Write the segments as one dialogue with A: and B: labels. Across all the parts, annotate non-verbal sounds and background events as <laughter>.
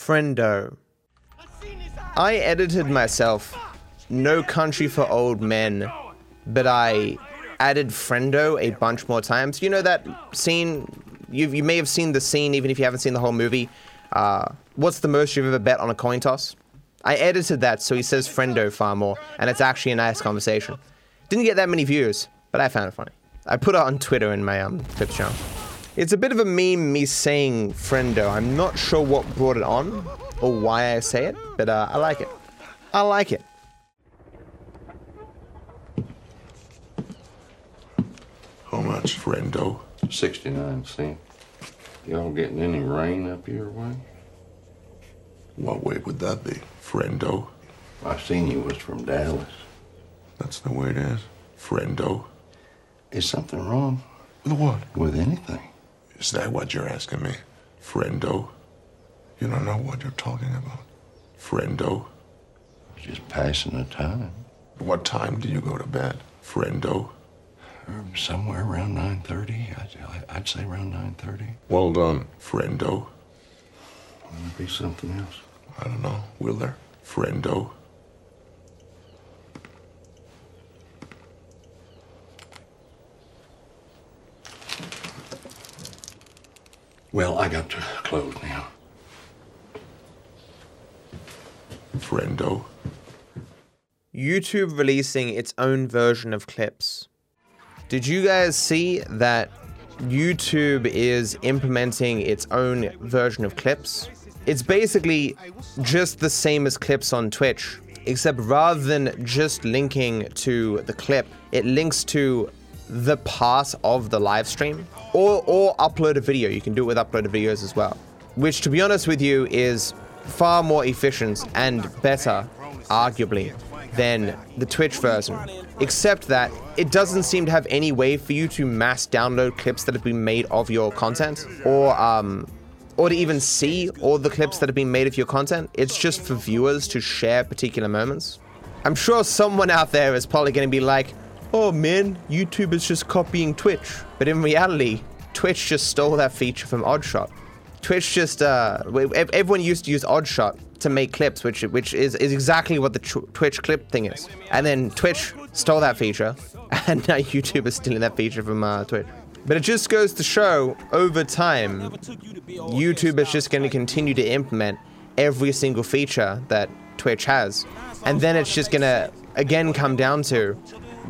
A: Friendo. I edited myself No Country for Old Men, but I added Friendo a bunch more times. You know that scene? You, you may have seen the scene even if you haven't seen the whole movie. Uh, what's the most you've ever bet on a coin toss? I edited that so he says Friendo far more, and it's actually a nice conversation. Didn't get that many views, but I found it funny. I put it on Twitter in my um, Clips channel. It's a bit of a meme, me saying Friendo. I'm not sure what brought it on or why I say it, but uh, I like it. I like it.
B: How much, friendo?
C: 69 cents. Y'all getting any rain up your way?
B: What way would that be, friendo?
C: I seen you was from Dallas.
B: That's the way it is, friendo.
C: Is something wrong
B: With what?
C: with anything?
B: Is that what you're asking me, friendo? You don't know what you're talking about, friendo.
C: Just passing the time.
B: What time do you go to bed, friendo?
C: Um, Somewhere around 9.30. I'd, I'd say around 9.30.
B: Well done, friendo.
C: Might be something else.
B: I don't know, will there, friendo?
C: Well, I got to close now.
B: Friendo.
A: YouTube releasing its own version of clips. Did you guys see that YouTube is implementing its own version of clips? It's basically just the same as clips on Twitch, except rather than just linking to the clip, it links to the part of the live stream or, or upload a video. You can do it with uploaded videos as well, which, to be honest with you, is far more efficient and better, arguably, than the Twitch version. Except that it doesn't seem to have any way for you to mass download clips that have been made of your content, or um, or to even see all the clips that have been made of your content. It's just for viewers to share particular moments. I'm sure someone out there is probably going to be like, "Oh man, YouTube is just copying Twitch," but in reality, Twitch just stole that feature from Oddshot. Twitch just uh, everyone used to use Oddshot to make clips, which which is, is exactly what the Twitch clip thing is. And then Twitch stole that feature, <laughs> and now YouTube is stealing that feature from uh, Twitch. But it just goes to show, over time, YouTube is just going to continue to implement every single feature that Twitch has, and then it's just going to again come down to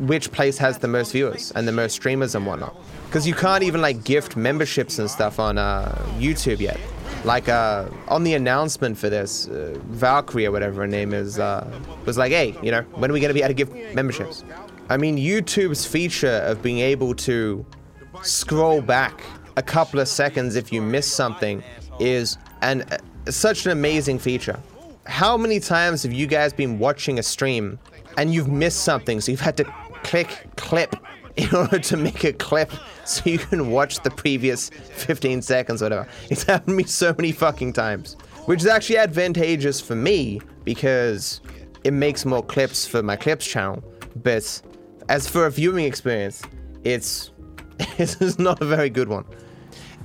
A: which place has the most viewers and the most streamers and whatnot. Because you can't even like gift memberships and stuff on uh, YouTube yet. Like uh, on the announcement for this, uh, Valkyrie or whatever her name is, uh, was like, "Hey, you know, when are we gonna be able to give memberships?" I mean, YouTube's feature of being able to scroll back a couple of seconds if you miss something is an uh, such an amazing feature. How many times have you guys been watching a stream and you've missed something, so you've had to click clip in <laughs> order to make a clip so you can watch the previous 15 seconds whatever. It's happened to me so many fucking times. Which is actually advantageous for me because it makes more clips for my clips channel. But as for a viewing experience, it's <laughs> it's not a very good one.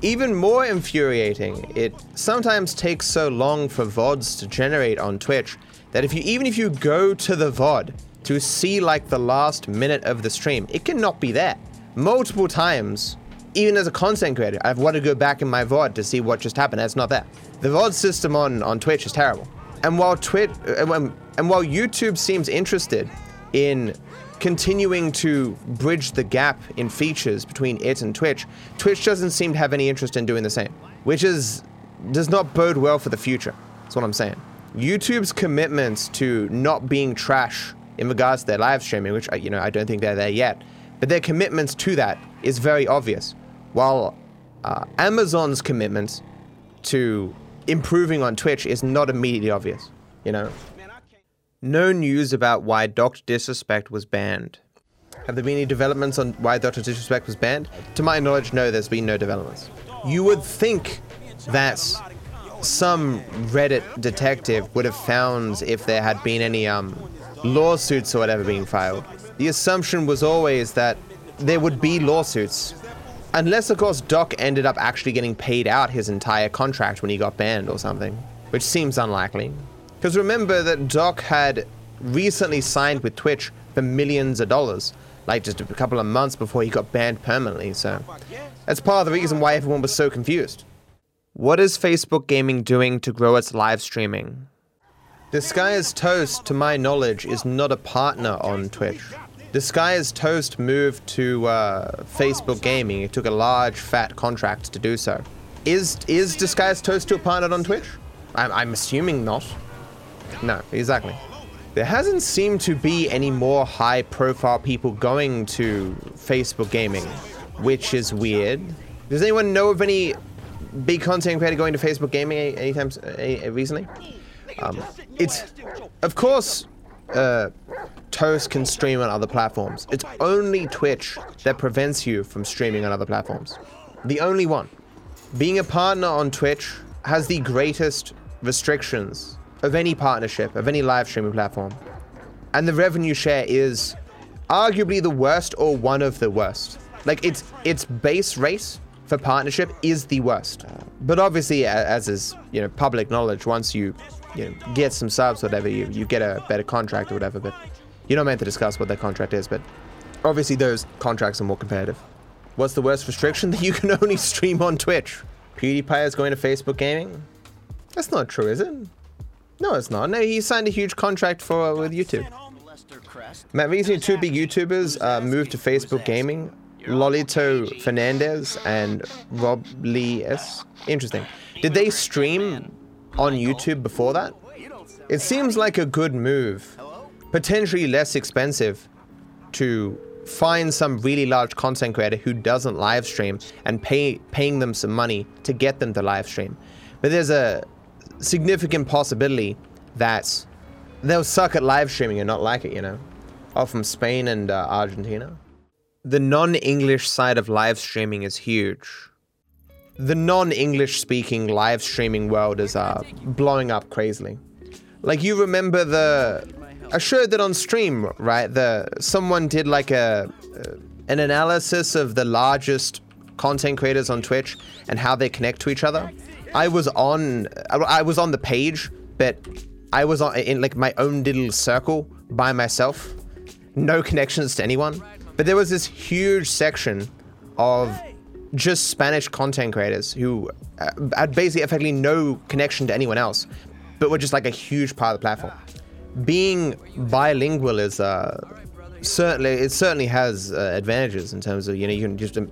A: Even more infuriating, it sometimes takes so long for VODs to generate on Twitch that if you even if you go to the VOD to see like the last minute of the stream, it cannot be that. Multiple times, even as a content creator, I've wanted to go back in my VOD to see what just happened. That's not that. The VOD system on, on Twitch is terrible. And while Twitch and and while YouTube seems interested in continuing to bridge the gap in features between it and Twitch, Twitch doesn't seem to have any interest in doing the same, which is does not bode well for the future. That's what I'm saying. YouTube's commitments to not being trash in regards to their live streaming, which you know I don't think they're there yet, but their commitments to that is very obvious. While uh, Amazon's commitment to improving on Twitch is not immediately obvious, you know. No news about why Dr. Disrespect was banned. Have there been any developments on why Dr. Disrespect was banned? To my knowledge, no, there's been no developments. You would think that some Reddit detective would have found if there had been any um, lawsuits or whatever being filed. The assumption was always that there would be lawsuits. Unless, of course, Doc ended up actually getting paid out his entire contract when he got banned or something. which seems unlikely. Because remember that Doc had recently signed with Twitch for millions of dollars, like just a couple of months before he got banned permanently, so that's part of the reason why everyone was so confused. What is Facebook Gaming doing to grow its live streaming? Disguised Toast, to my knowledge, is not a partner on Twitch. Disguised Toast moved to uh, Facebook Gaming. It took a large, fat contract to do so. Is is Disguised Toast still partner on Twitch? I'm, I'm assuming not. No, exactly. There hasn't seemed to be any more high profile people going to Facebook Gaming, which is weird. Does anyone know of any big content creator going to Facebook Gaming anytime any, recently? Um, it's, of course, uh, Toast can stream on other platforms. It's only Twitch that prevents you from streaming on other platforms. The only one. Being a partner on Twitch has the greatest restrictions of any partnership, of any live streaming platform. And the revenue share is arguably the worst or one of the worst. Like its its base rate for partnership is the worst. But obviously, as is you know public knowledge, once you you know, get some subs, whatever, you you get a better contract or whatever. But you're not meant to discuss what that contract is. But obviously, those contracts are more competitive. What's the worst restriction? <laughs> That you can only stream on Twitch. PewDiePie is going to Facebook Gaming. That's not true, is it? No, it's not. No, he signed a huge contract for uh, with YouTube. Matt, recently two big YouTubers uh, moved to Facebook Gaming. Lolito Fernandez and Rob Lee S. Interesting. Did they stream on YouTube before that? It seems like a good move. Potentially less expensive to find some really large content creator who doesn't live stream and pay paying them some money to get them to live stream. But there's a significant possibility that they'll suck at live streaming and not like it, you know? All from Spain and uh, Argentina. The non English side of live streaming is huge. The non English speaking live streaming world is uh, blowing up crazily. Like, you remember the. I showed that on stream, right? The Someone did like a. Uh, an analysis of the largest content creators on Twitch and how they connect to each other. I was on I was on the page, but I was on in like my own little circle by myself, no connections to anyone. But there was this huge section of just Spanish content creators who uh, had basically effectively no connection to anyone else, but were just like a huge part of the platform. Being bilingual is uh, certainly it certainly has uh, advantages in terms of you know you can just um,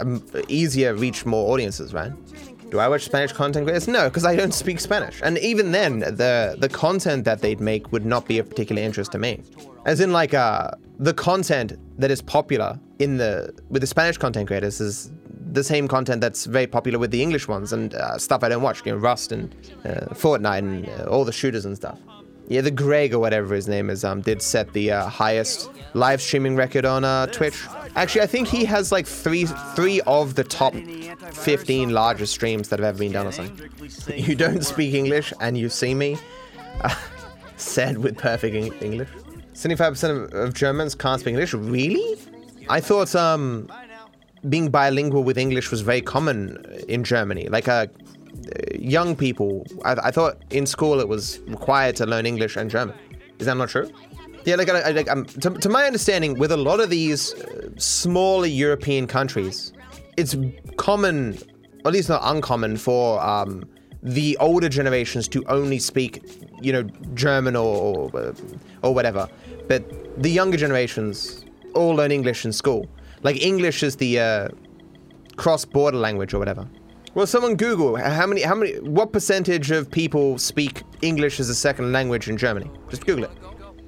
A: um, easier reach more audiences, right? Do I watch Spanish content creators? No, because I don't speak Spanish. And even then, the the content that they'd make would not be of particular interest to me. As in, like, uh, the content that is popular in the with the Spanish content creators is the same content that's very popular with the English ones and uh, stuff I don't watch, you know, Rust and uh, Fortnite and uh, all the shooters and stuff. Yeah, the Grefg or whatever his name is, um, did set the uh, highest live streaming record on uh, Twitch. Actually, I think he has like three three of the top 15 largest streams that have ever been done or something. You don't speak English and you see me? Uh, <laughs> said with perfect English. 75% of, of Germans can't speak English. Really? I thought um, being bilingual with English was very common in Germany. Like uh, young people, I, I thought in school it was required to learn English and German. Is that not true? Yeah, like, I, like um, to, to, my understanding, with a lot of these uh, smaller European countries, it's common, or at least not uncommon, for um, the older generations to only speak, you know, German or or, or whatever. But the younger generations all learn English in school. Like English is the uh, cross-border language or whatever. Well, someone Google how many, how many, what percentage of people speak English as a second language in Germany? Just Google it.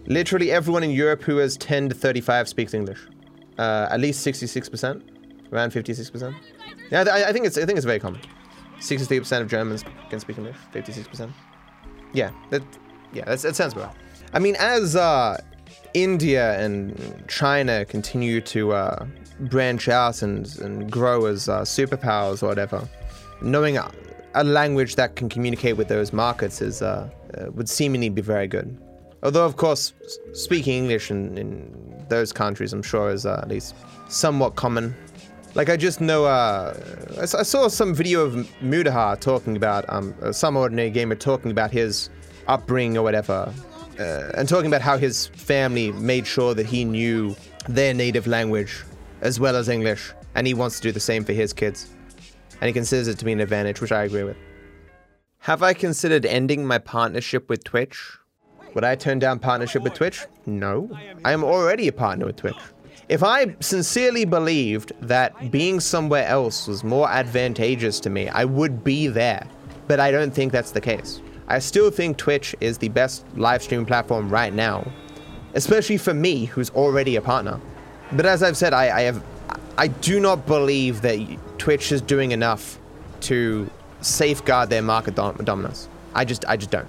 A: Literally everyone in Europe who has 10 to 35 speaks English. Uh, at least 66%, around 56%. Yeah, I, I, think it's I think it's very common. 63% of Germans can speak English. 56%. Yeah, that yeah, that sounds well. I mean, as uh, India and China continue to uh, branch out and, and grow as uh, superpowers or whatever, knowing a, a, language that can communicate with those markets is uh, uh, would seemingly be very good. Although, of course, speaking English in, in those countries, I'm sure, is uh, at least somewhat common. Like I just know, uh, I, saw some video of Mutahar talking about, um, uh, some ordinary gamer talking about his upbringing or whatever, uh, and talking about how his family made sure that he knew their native language as well as English, and he wants to do the same for his kids, and he considers it to be an advantage, which I agree with. Have I considered ending my partnership with Twitch? Would I turn down partnership with Twitch? No. I am already a partner with Twitch. If I sincerely believed that being somewhere else was more advantageous to me, I would be there. But I don't think that's the case. I still think Twitch is the best live stream platform right now, especially for me, who's already a partner. But as I've said, I, I have, I do not believe that Twitch is doing enough to safeguard their market dom- dominance. I just, I just don't.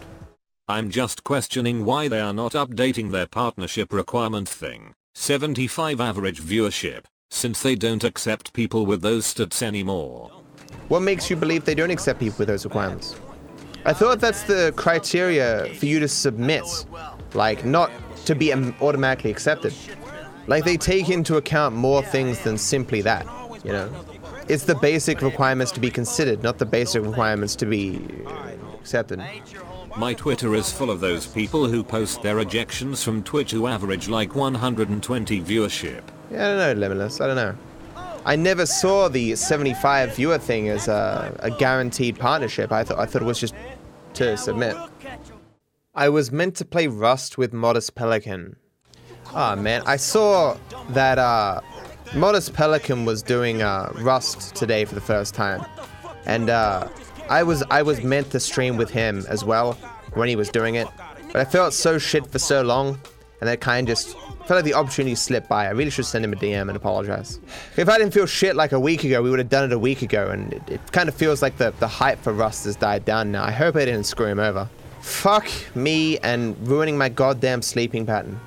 D: I'm just questioning why they are not updating their partnership requirement thing. 75 average viewership, since they don't accept people with those stats anymore.
A: What makes you believe they don't accept people with those requirements? I thought that's the criteria for you to submit, like not to be automatically accepted. Like they take into account more things than simply that, you know? It's the basic requirements to be considered, not the basic requirements to be accepted.
D: My Twitter is full of those people who post their ejections from Twitch who average like 120 viewership.
A: Yeah, I don't know, Limitless. I don't know. I never saw the 75 viewer thing as a, a guaranteed partnership. I thought I thought it was just to submit. I was meant to play Rust with Modest Pelican. Ah man, I saw that uh, Modest Pelican was doing uh, Rust today for the first time, and uh, I was I was meant to stream with him as well when he was doing it, but I felt so shit for so long, and that kind of just felt like the opportunity slipped by. I really should send him a DM and apologize. If I didn't feel shit like a week ago, we would have done it a week ago, and it, it kind of feels like the the hype for Rust has died down now. I hope I didn't screw him over. Fuck me and ruining my goddamn sleeping pattern.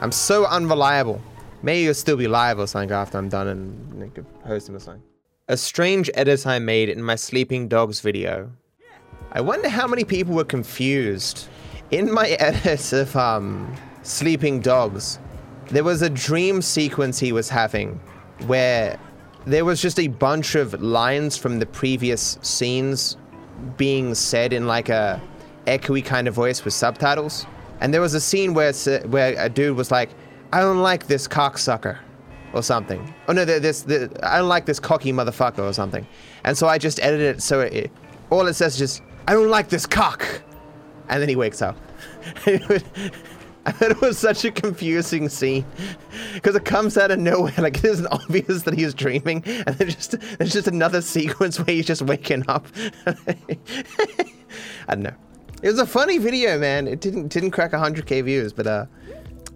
A: I'm so unreliable. Maybe you'll still be live or something after I'm done and could post him or something. A strange edit I made in my sleeping dogs video. I wonder how many people were confused. In my <laughs> edit of um, sleeping dogs, there was a dream sequence he was having where there was just a bunch of lines from the previous scenes being said in like a echoey kind of voice with subtitles. And there was a scene where where a dude was like, "I don't like this cocksucker," or something. Oh no, th- this, I don't like this cocky motherfucker or something. And so I just edited it so it, all it says is just, "I don't like this cock," and then he wakes up. <laughs> <laughs> It was such a confusing scene <laughs> because it comes out of nowhere. Like it isn't <laughs> obvious that he's dreaming, and then just there's just another sequence where he's just waking up. I don't know. It was a funny video, man. It didn't didn't crack 100k views, but uh,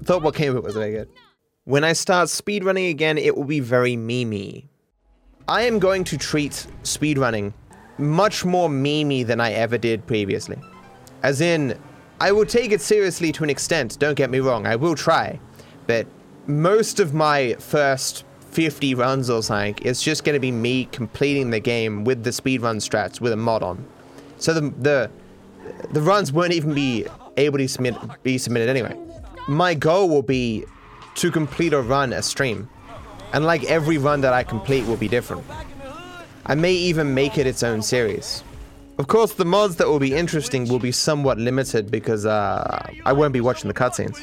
A: thought what came of it was very good. When I start speedrunning again, it will be very memey. I am going to treat speedrunning much more memey than I ever did previously. As in, I will take it seriously to an extent, don't get me wrong, I will try. But most of my first 50 runs or something is just going to be me completing the game with the speedrun strats with a mod on. So the, the, the runs won't even be able to submit, be submitted anyway. My goal will be to complete a run a stream. And like every run that I complete will be different. I may even make it its own series. Of course, the mods that will be interesting will be somewhat limited because uh, I won't be watching the cutscenes.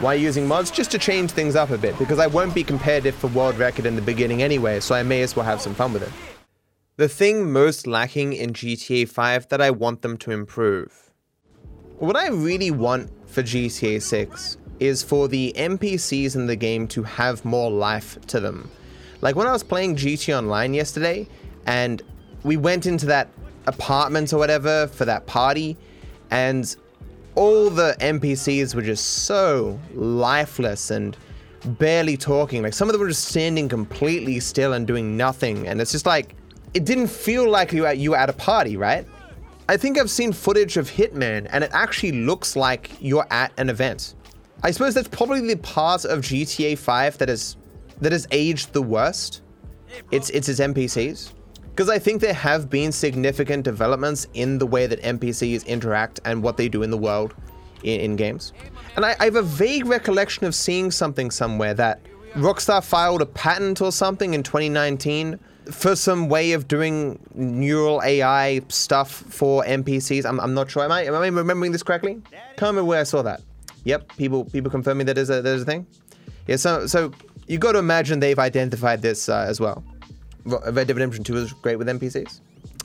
A: Why using mods? Just to change things up a bit, because I won't be competitive for world record in the beginning anyway, so I may as well have some fun with it. The thing most lacking in GTA 5 that I want them to improve. What I really want for GTA 6 is for the NPCs in the game to have more life to them. Like when I was playing GTA Online yesterday, and we went into that apartment or whatever for that party, and all the NPCs were just so lifeless and barely talking. Like some of them were just standing completely still and doing nothing, and it's just like it didn't feel like you were at, you were at a party, right? I think I've seen footage of Hitman, and it actually looks like you're at an event. I suppose that's probably the part of GTA 5 that is that has aged the worst. It's it's its NPCs. Because I think there have been significant developments in the way that NPCs interact and what they do in the world in, in games. And I, I have a vague recollection of seeing something somewhere that Rockstar filed a patent or something in 2019 for some way of doing neural AI stuff for NPCs. I'm, I'm not sure. Am I, am I remembering this correctly? Can't remember where I saw that. Yep, people people confirming that is a there's a thing. Yeah, so so you got to imagine they've identified this uh, as well. Red Dead Redemption 2 is great with NPCs.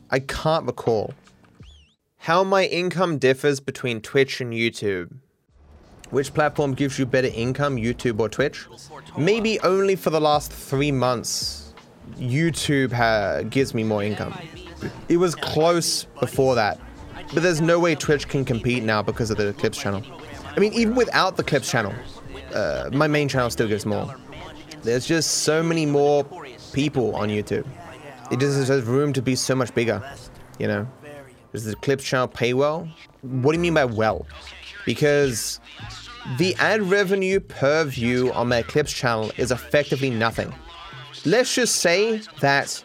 A: I can't recall how my income differs between Twitch and YouTube. Which platform gives you better income, YouTube or Twitch? Maybe only for the last three months, YouTube ha- gives me more income. It was close before that, but there's no way Twitch can compete now because of the Clips channel. I mean, even without the Clips channel, uh, my main channel still gives more. There's just so many more people on YouTube. It just has room to be so much bigger, you know? Does the Clips channel pay well? What do you mean by well? Because the ad revenue per view on my Clips channel is effectively nothing. Let's just say that,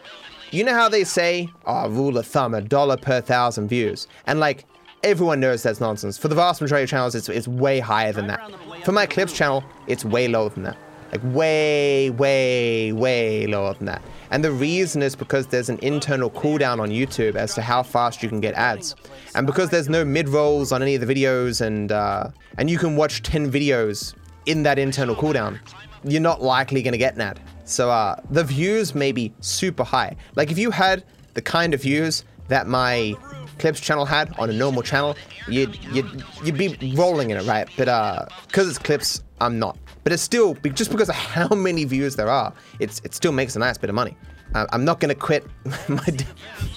A: you know how they say, oh, rule of thumb, a dollar per thousand views. And like, everyone knows that's nonsense. For the vast majority of channels, it's, it's way higher than that. For my Clips channel, it's way lower than that. Like, way, way, way lower than that. And the reason is because there's an internal cooldown on YouTube as to how fast you can get ads. And because there's no mid rolls on any of the videos, and uh, and you can watch 10 videos in that internal cooldown, you're not likely going to get an ad. So uh, the views may be super high. Like if you had the kind of views that my clips channel had on a normal channel, you'd you'd you'd be rolling in it, right? But uh, because it's clips, I'm not. But it's still just because of how <laughs> many views there are, it's it still makes a nice bit of money. Uh, I'm not gonna quit <laughs> my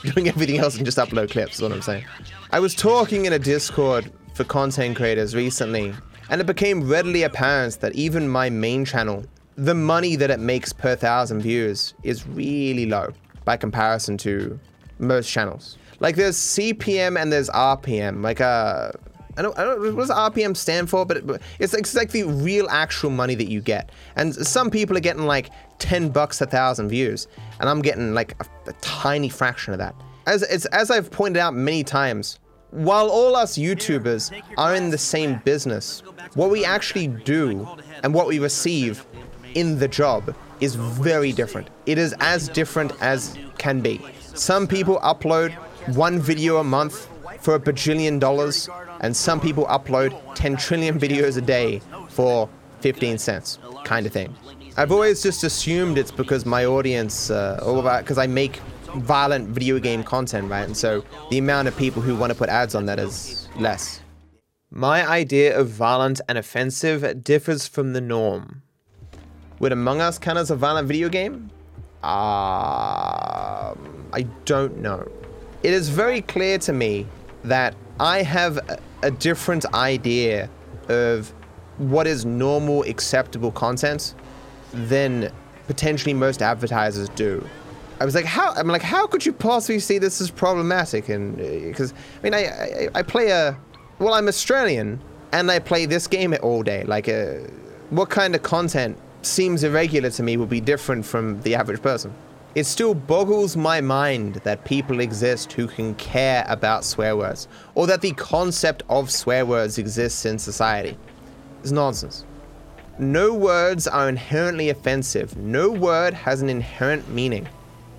A: doing everything else and just upload clips. Is what I'm saying. I was talking in a Discord for content creators recently, and it became readily apparent that even my main channel, the money that it makes per thousand views is really low by comparison to most channels. Like there's CPM and there's RPM. Like uh, I don't, I don't what does RPM stand for, but it, it's, it's like the real actual money that you get. And some people are getting like 10 bucks a thousand views, and I'm getting like a, a tiny fraction of that. As as I've pointed out many times, while all us YouTubers are in the same business, what we actually do and what we receive in the job is very different. It is as different as can be. Some people upload one video a month for a bajillion dollars, and some people upload 10 trillion videos a day for 15 cents, kind of thing. I've always just assumed it's because my audience, uh, all about, because I make violent video game content, right? And so the amount of people who want to put ads on that is less. My idea of violent and offensive differs from the norm. Would Among Us count as a violent video game? Um, I don't know. It is very clear to me that I have a, different idea of what is normal, acceptable content than potentially most advertisers do. I was like, how? I'm like, how could you possibly see this as problematic? And because I mean, I, I I play a, well, I'm Australian and I play this game all day. Like, uh, what kind of content seems irregular to me would be different from the average person. It still boggles my mind that people exist who can care about swear words, or that the concept of swear words exists in society. It's nonsense. No words are inherently offensive. No word has an inherent meaning.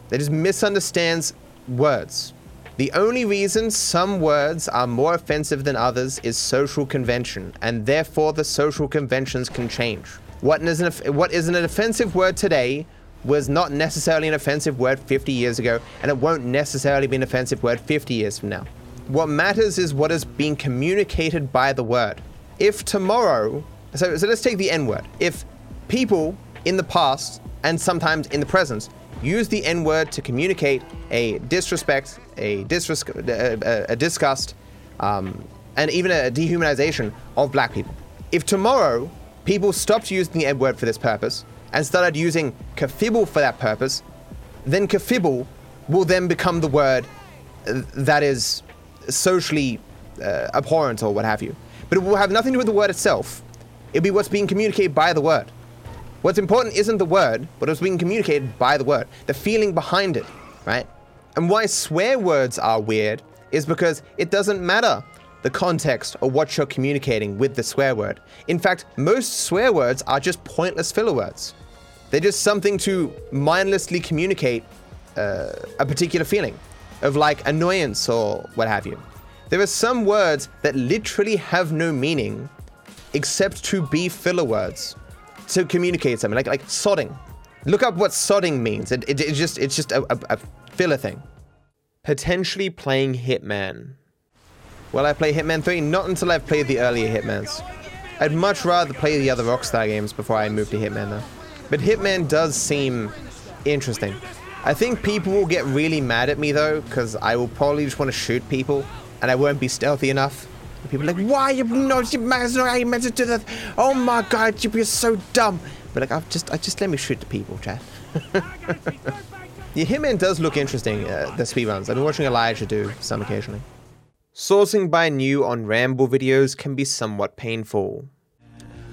A: That just misunderstands words. The only reason some words are more offensive than others is social convention, and therefore the social conventions can change. What is an, off- what is an offensive word today was not necessarily an offensive word 50 years ago, and it won't necessarily be an offensive word 50 years from now. What matters is what is being communicated by the word. If tomorrow, so, so let's take the N word. If people in the past and sometimes in the present use the N word to communicate a disrespect, a, disres- a, a, a disgust, um, and even a dehumanization of black people. If tomorrow people stopped using the N word for this purpose and started using kafibble for that purpose, then kafibble will then become the word uh, that is socially uh, abhorrent or what have you. But it will have nothing to do with the word itself. It'll be what's being communicated by the word. What's important isn't the word, but what's being communicated by the word, the feeling behind it, right? And why swear words are weird is because it doesn't matter the context or what you're communicating with the swear word. In fact, most swear words are just pointless filler words. They're just something to mindlessly communicate uh, a particular feeling of like annoyance or what have you. There are some words that literally have no meaning except to be filler words to communicate something like like sodding. Look up what sodding means. It, it, it's just it's just a, a, a filler thing. Potentially playing Hitman. Will I play Hitman 3? Not until I've played the earlier Hitmans. I'd much rather play the other Rockstar games before I move to Hitman though. But Hitman does seem interesting. I think people will get really mad at me though, because I will probably just want to shoot people, and I won't be stealthy enough. And people are like, why you not you meant to do that? Oh my god, you're so dumb. But like, I've just, I just let me shoot the people, chat. <laughs> yeah, Hitman does look interesting. Uh, the speedruns. I've been watching Elijah do some occasionally. Sourcing by new on Ramble videos can be somewhat painful.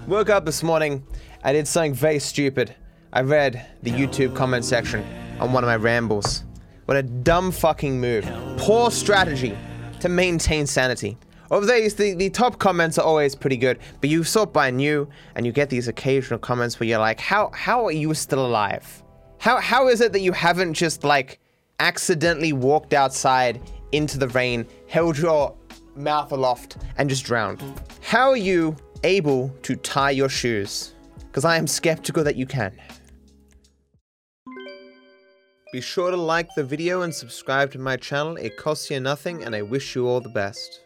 A: Woke up this morning, I did something very stupid. I read the YouTube comment section on one of my rambles. What a dumb fucking move. Poor strategy to maintain sanity. Of these, the, the top comments are always pretty good, but you sort by new and you get these occasional comments where you're like, how how are you still alive? How how is it that you haven't just like accidentally walked outside into the rain, held your mouth aloft, and just drowned? How are you able to tie your shoes? Because I am skeptical that you can. Be sure to like the video and subscribe to my channel. It costs you nothing, and I wish you all the best.